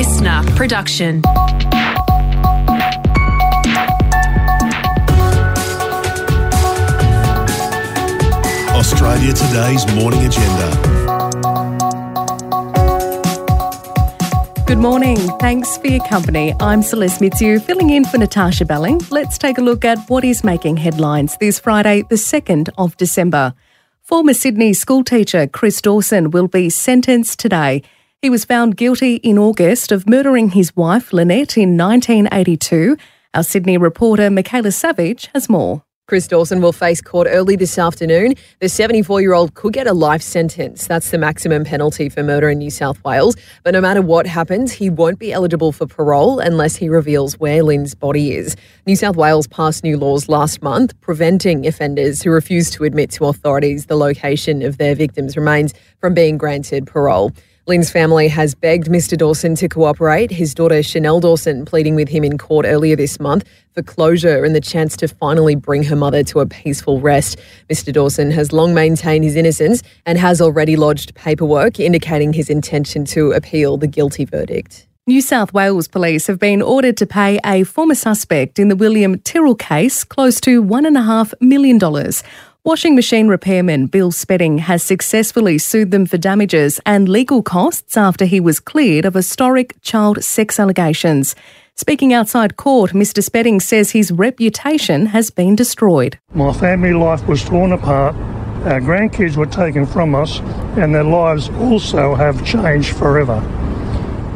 listener production. Australia Today's morning agenda. Good morning. Thanks for your company. I'm Celeste Mitsu, filling in for Natasha Belling. Let's take a look at what is making headlines this Friday, the 2nd of December. Former Sydney schoolteacher Chris Dawson will be sentenced today. He was found guilty in August of murdering his wife Lynette in 1982. Our Sydney reporter Michaela Savage has more. Chris Dawson will face court early this afternoon. The 74 year old could get a life sentence. That's the maximum penalty for murder in New South Wales. But no matter what happens, he won't be eligible for parole unless he reveals where Lynn's body is. New South Wales passed new laws last month preventing offenders who refuse to admit to authorities the location of their victims' remains from being granted parole. Lynn's family has begged Mr. Dawson to cooperate, his daughter Chanel Dawson pleading with him in court earlier this month for closure and the chance to finally bring her mother to a peaceful rest. Mr. Dawson has long maintained his innocence and has already lodged paperwork indicating his intention to appeal the guilty verdict. New South Wales police have been ordered to pay a former suspect in the William Tyrrell case close to $1.5 million. Washing machine repairman Bill Spedding has successfully sued them for damages and legal costs after he was cleared of historic child sex allegations. Speaking outside court, Mr. Spedding says his reputation has been destroyed. My family life was torn apart, our grandkids were taken from us, and their lives also have changed forever.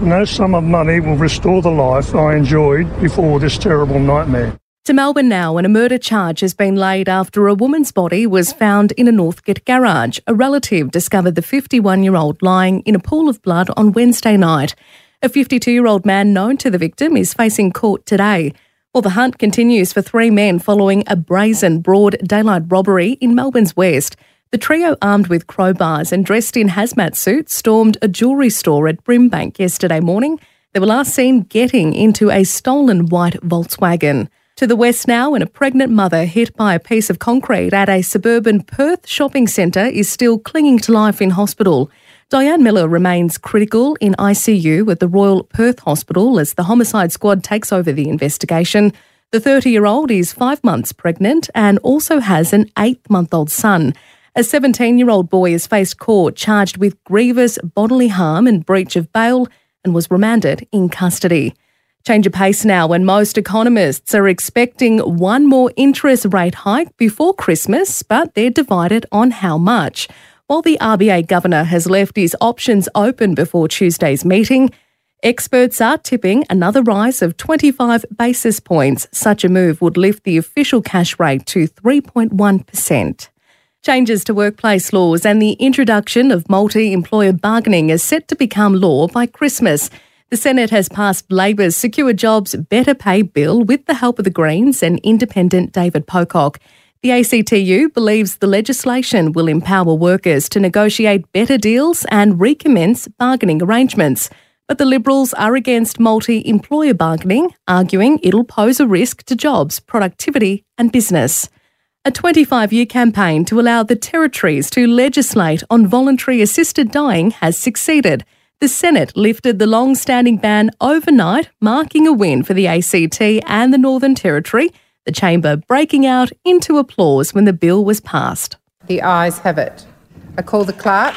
No sum of money will restore the life I enjoyed before this terrible nightmare. To Melbourne now, and a murder charge has been laid after a woman's body was found in a Northcote garage. A relative discovered the 51 year old lying in a pool of blood on Wednesday night. A 52 year old man known to the victim is facing court today. Well, the hunt continues for three men following a brazen broad daylight robbery in Melbourne's West. The trio, armed with crowbars and dressed in hazmat suits, stormed a jewellery store at Brimbank yesterday morning. They were last seen getting into a stolen white Volkswagen. To the west now, and a pregnant mother hit by a piece of concrete at a suburban Perth shopping centre is still clinging to life in hospital. Diane Miller remains critical in ICU at the Royal Perth Hospital as the homicide squad takes over the investigation. The 30 year old is five months pregnant and also has an eight month old son. A 17 year old boy has faced court charged with grievous bodily harm and breach of bail and was remanded in custody. Change of pace now when most economists are expecting one more interest rate hike before Christmas, but they're divided on how much. While the RBA governor has left his options open before Tuesday's meeting, experts are tipping another rise of 25 basis points. Such a move would lift the official cash rate to 3.1%. Changes to workplace laws and the introduction of multi employer bargaining is set to become law by Christmas. The Senate has passed Labor's Secure Jobs Better Pay Bill with the help of the Greens and independent David Pocock. The ACTU believes the legislation will empower workers to negotiate better deals and recommence bargaining arrangements. But the Liberals are against multi employer bargaining, arguing it'll pose a risk to jobs, productivity, and business. A 25 year campaign to allow the territories to legislate on voluntary assisted dying has succeeded. The Senate lifted the long standing ban overnight, marking a win for the ACT and the Northern Territory, the chamber breaking out into applause when the bill was passed. The ayes have it. I call the clerk.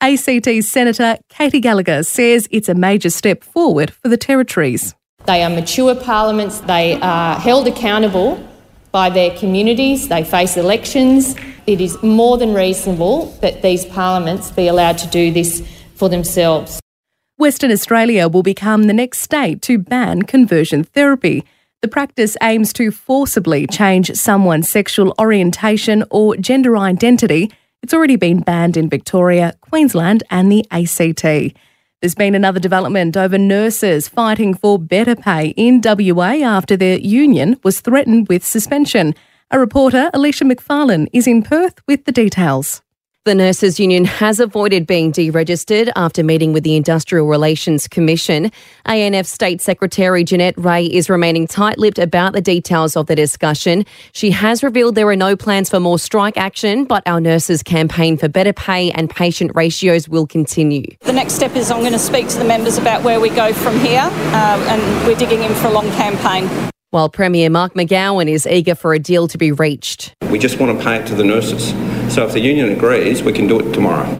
ACT Senator Katy Gallagher says it's a major step forward for the territories. They are mature parliaments, they are held accountable by their communities, they face elections, it is more than reasonable that these parliaments be allowed to do this for themselves. Western Australia will become the next state to ban conversion therapy. The practice aims to forcibly change someone's sexual orientation or gender identity. It's already been banned in Victoria, Queensland, and the ACT. There's been another development over nurses fighting for better pay in WA after their union was threatened with suspension. A reporter, Alicia McFarlane, is in Perth with the details. The Nurses Union has avoided being deregistered after meeting with the Industrial Relations Commission. ANF State Secretary Jeanette Reah is remaining tight lipped about the details of the discussion. She has revealed there are no plans for more strike action, but our nurses' campaign for better pay and patient ratios will continue. The next step is I'm going to speak to the members about where we go from here, uh, and we're digging in for a long campaign while Premier Mark McGowan is eager for a deal to be reached. We just want to pay it to the nurses. So if the union agrees, we can do it tomorrow.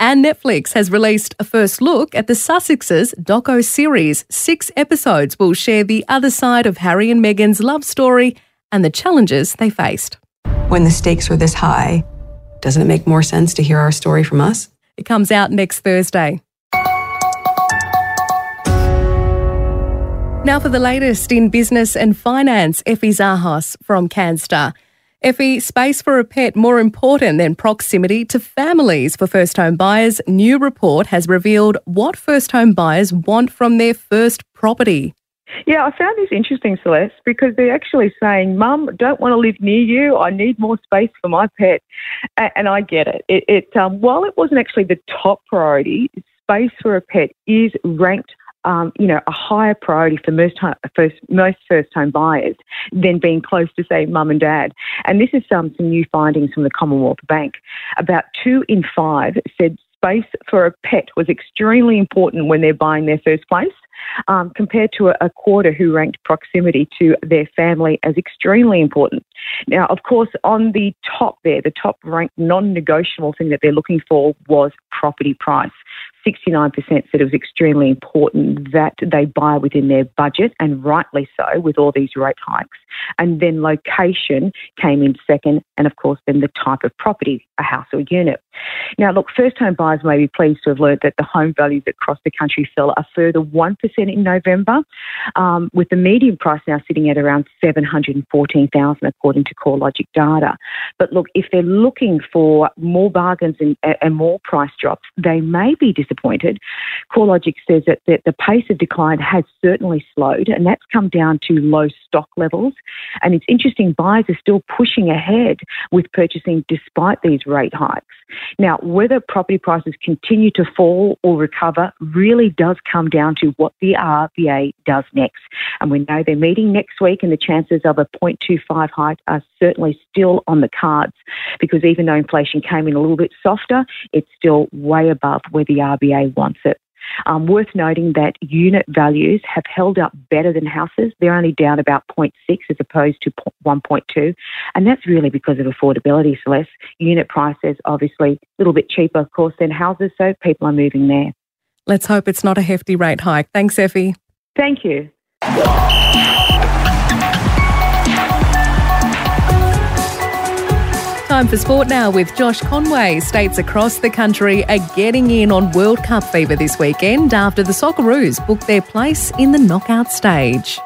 And Netflix has released a first look at the Sussexes doco series. Six episodes will share the other side of Harry and Meghan's love story and the challenges they faced. When the stakes are this high, doesn't it make more sense to hear our story from us? It comes out next Thursday. Now for the latest in business and finance, Effie Zahos from Canstar. Effie, space for a pet more important than proximity to families for first home buyers. New report has revealed what first home buyers want from their first property. Yeah, I found this interesting, Celeste, because they're actually saying, Mum, don't want to live near you. I need more space for my pet. And I get it. It, it um, while it wasn't actually the top priority, space for a pet is ranked um, you know, a higher priority for most, first, most first home buyers than being close to, say, mum and dad. And this is um, some new findings from the Commonwealth Bank. About two in five said space for a pet was extremely important when they're buying their first place. Um, compared to a, a, quarter who ranked proximity to their family as extremely important. Now, of course, on the top there, the top ranked non negotiable thing that they're looking for was property price. 69% said it was extremely important that they buy within their budget, and rightly so with all these rate hikes. And then location came in second, and of course, then the type of property, a house or unit. Now, look, first home buyers may be pleased to have learned that the home values across the country fell a further 1% in November, um, with the median price now sitting at around 714000 according to CoreLogic data. But look, if they're looking for more bargains and, and more price drops, they may be disappointed. CoreLogic says that, that the pace of decline has certainly slowed, and that's come down to low stock levels. And it's interesting, buyers are still pushing ahead with purchasing despite these rate hikes. Now, whether property prices continue to fall or recover really does come down to what the RBA does next. And we know they're meeting next week, and the chances of a 0.25 hike are certainly still on the cards because even though inflation came in a little bit softer, it's still way above where the RBA wants it. Um, worth noting that unit values have held up better than houses. They're only down about 0.6 as opposed to 1.2. And that's really because of affordability, Celeste. Unit prices obviously a little bit cheaper, of course, than houses, so people are moving there. Let's hope it's not a hefty rate hike. Thanks, Effie. Thank you. Time for sport now with Josh Conway. States across the country are getting in on World Cup fever this weekend after the Socceroos booked their place in the knockout stage.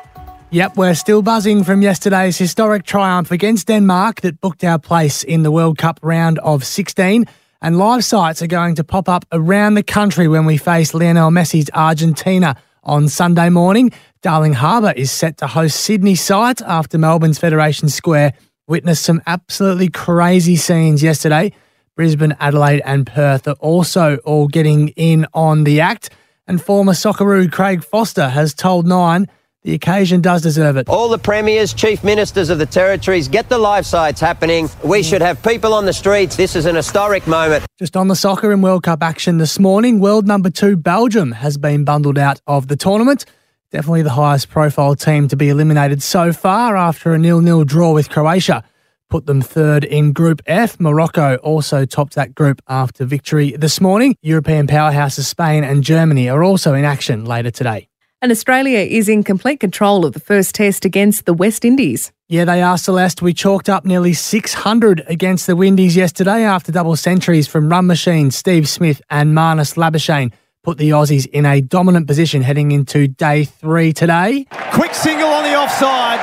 Yep, we're still buzzing from yesterday's historic triumph against Denmark that booked our place in the World Cup round of 16. And live sites are going to pop up around the country when we face Lionel Messi's Argentina on Sunday morning. Darling Harbour is set to host Sydney site after Melbourne's Federation Square witnessed some absolutely crazy scenes yesterday. Brisbane, Adelaide, and Perth are also all getting in on the act. And former Socceroo Craig Foster has told Nine the occasion does deserve it. All the premiers, chief ministers of the territories, get the live sites happening. We mm. should have people on the streets. This is an historic moment. Just on the soccer and World Cup action this morning, world number two Belgium has been bundled out of the tournament. Definitely the highest profile team to be eliminated so far after a nil-nil draw with Croatia. Put them third in Group F. Morocco also topped that group after victory this morning. European powerhouses Spain and Germany are also in action later today. And Australia is in complete control of the first test against the West Indies. Yeah, they are, Celeste. We chalked up nearly 600 against the Windies yesterday after double centuries from Run Machine, Steve Smith, and Marnus Labuschagne put the Aussies in a dominant position heading into day three today. Quick single on the offside.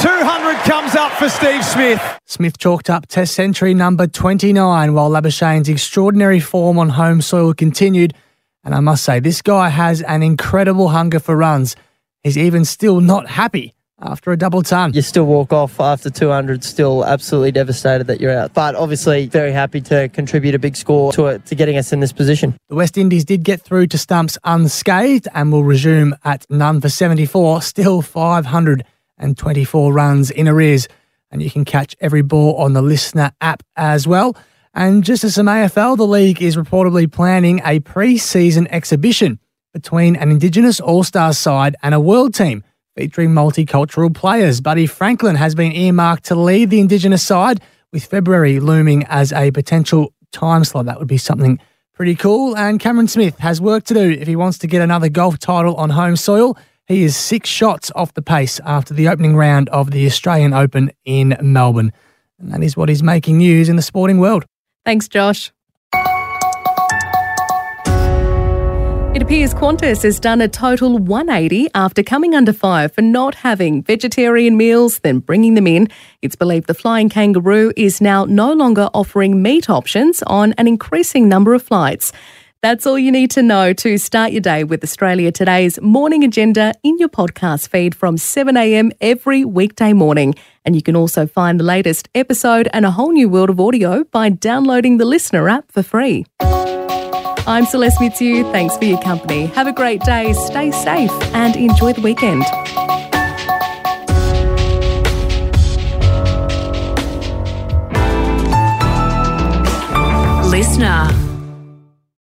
200 comes up for Steve Smith. Smith chalked up Test century number 29 while Labuschagne's extraordinary form on home soil continued. And I must say, this guy has an incredible hunger for runs. He's even still not happy after a double ton. You still walk off after 200, still absolutely devastated that you're out. But obviously, very happy to contribute a big score to it, to getting us in this position. The West Indies did get through to stumps unscathed and will resume at none for 74, still 524 runs in arrears. And you can catch every ball on the LiSTNR app as well. And just as some AFL, the league is reportedly planning a pre season exhibition between an Indigenous All Stars side and a world team featuring multicultural players. Buddy Franklin has been earmarked to lead the Indigenous side, with February looming as a potential time slot. That would be something pretty cool. And Cameron Smith has work to do if he wants to get another golf title on home soil. He is six shots off the pace after the opening round of the Australian Open in Melbourne. And that is what is making news in the sporting world. Thanks, Josh. It appears Qantas has done a total 180 after coming under fire for not having vegetarian meals, then bringing them in. It's believed the Flying Kangaroo is now no longer offering meat options on an increasing number of flights. That's all you need to know to start your day with Australia Today's morning agenda in your podcast feed from 7am every weekday morning. And you can also find the latest episode and a whole new world of audio by downloading the LiSTNR app for free. I'm Celeste Mitsu. Thanks for your company. Have a great day, stay safe, and enjoy the weekend. LiSTNR.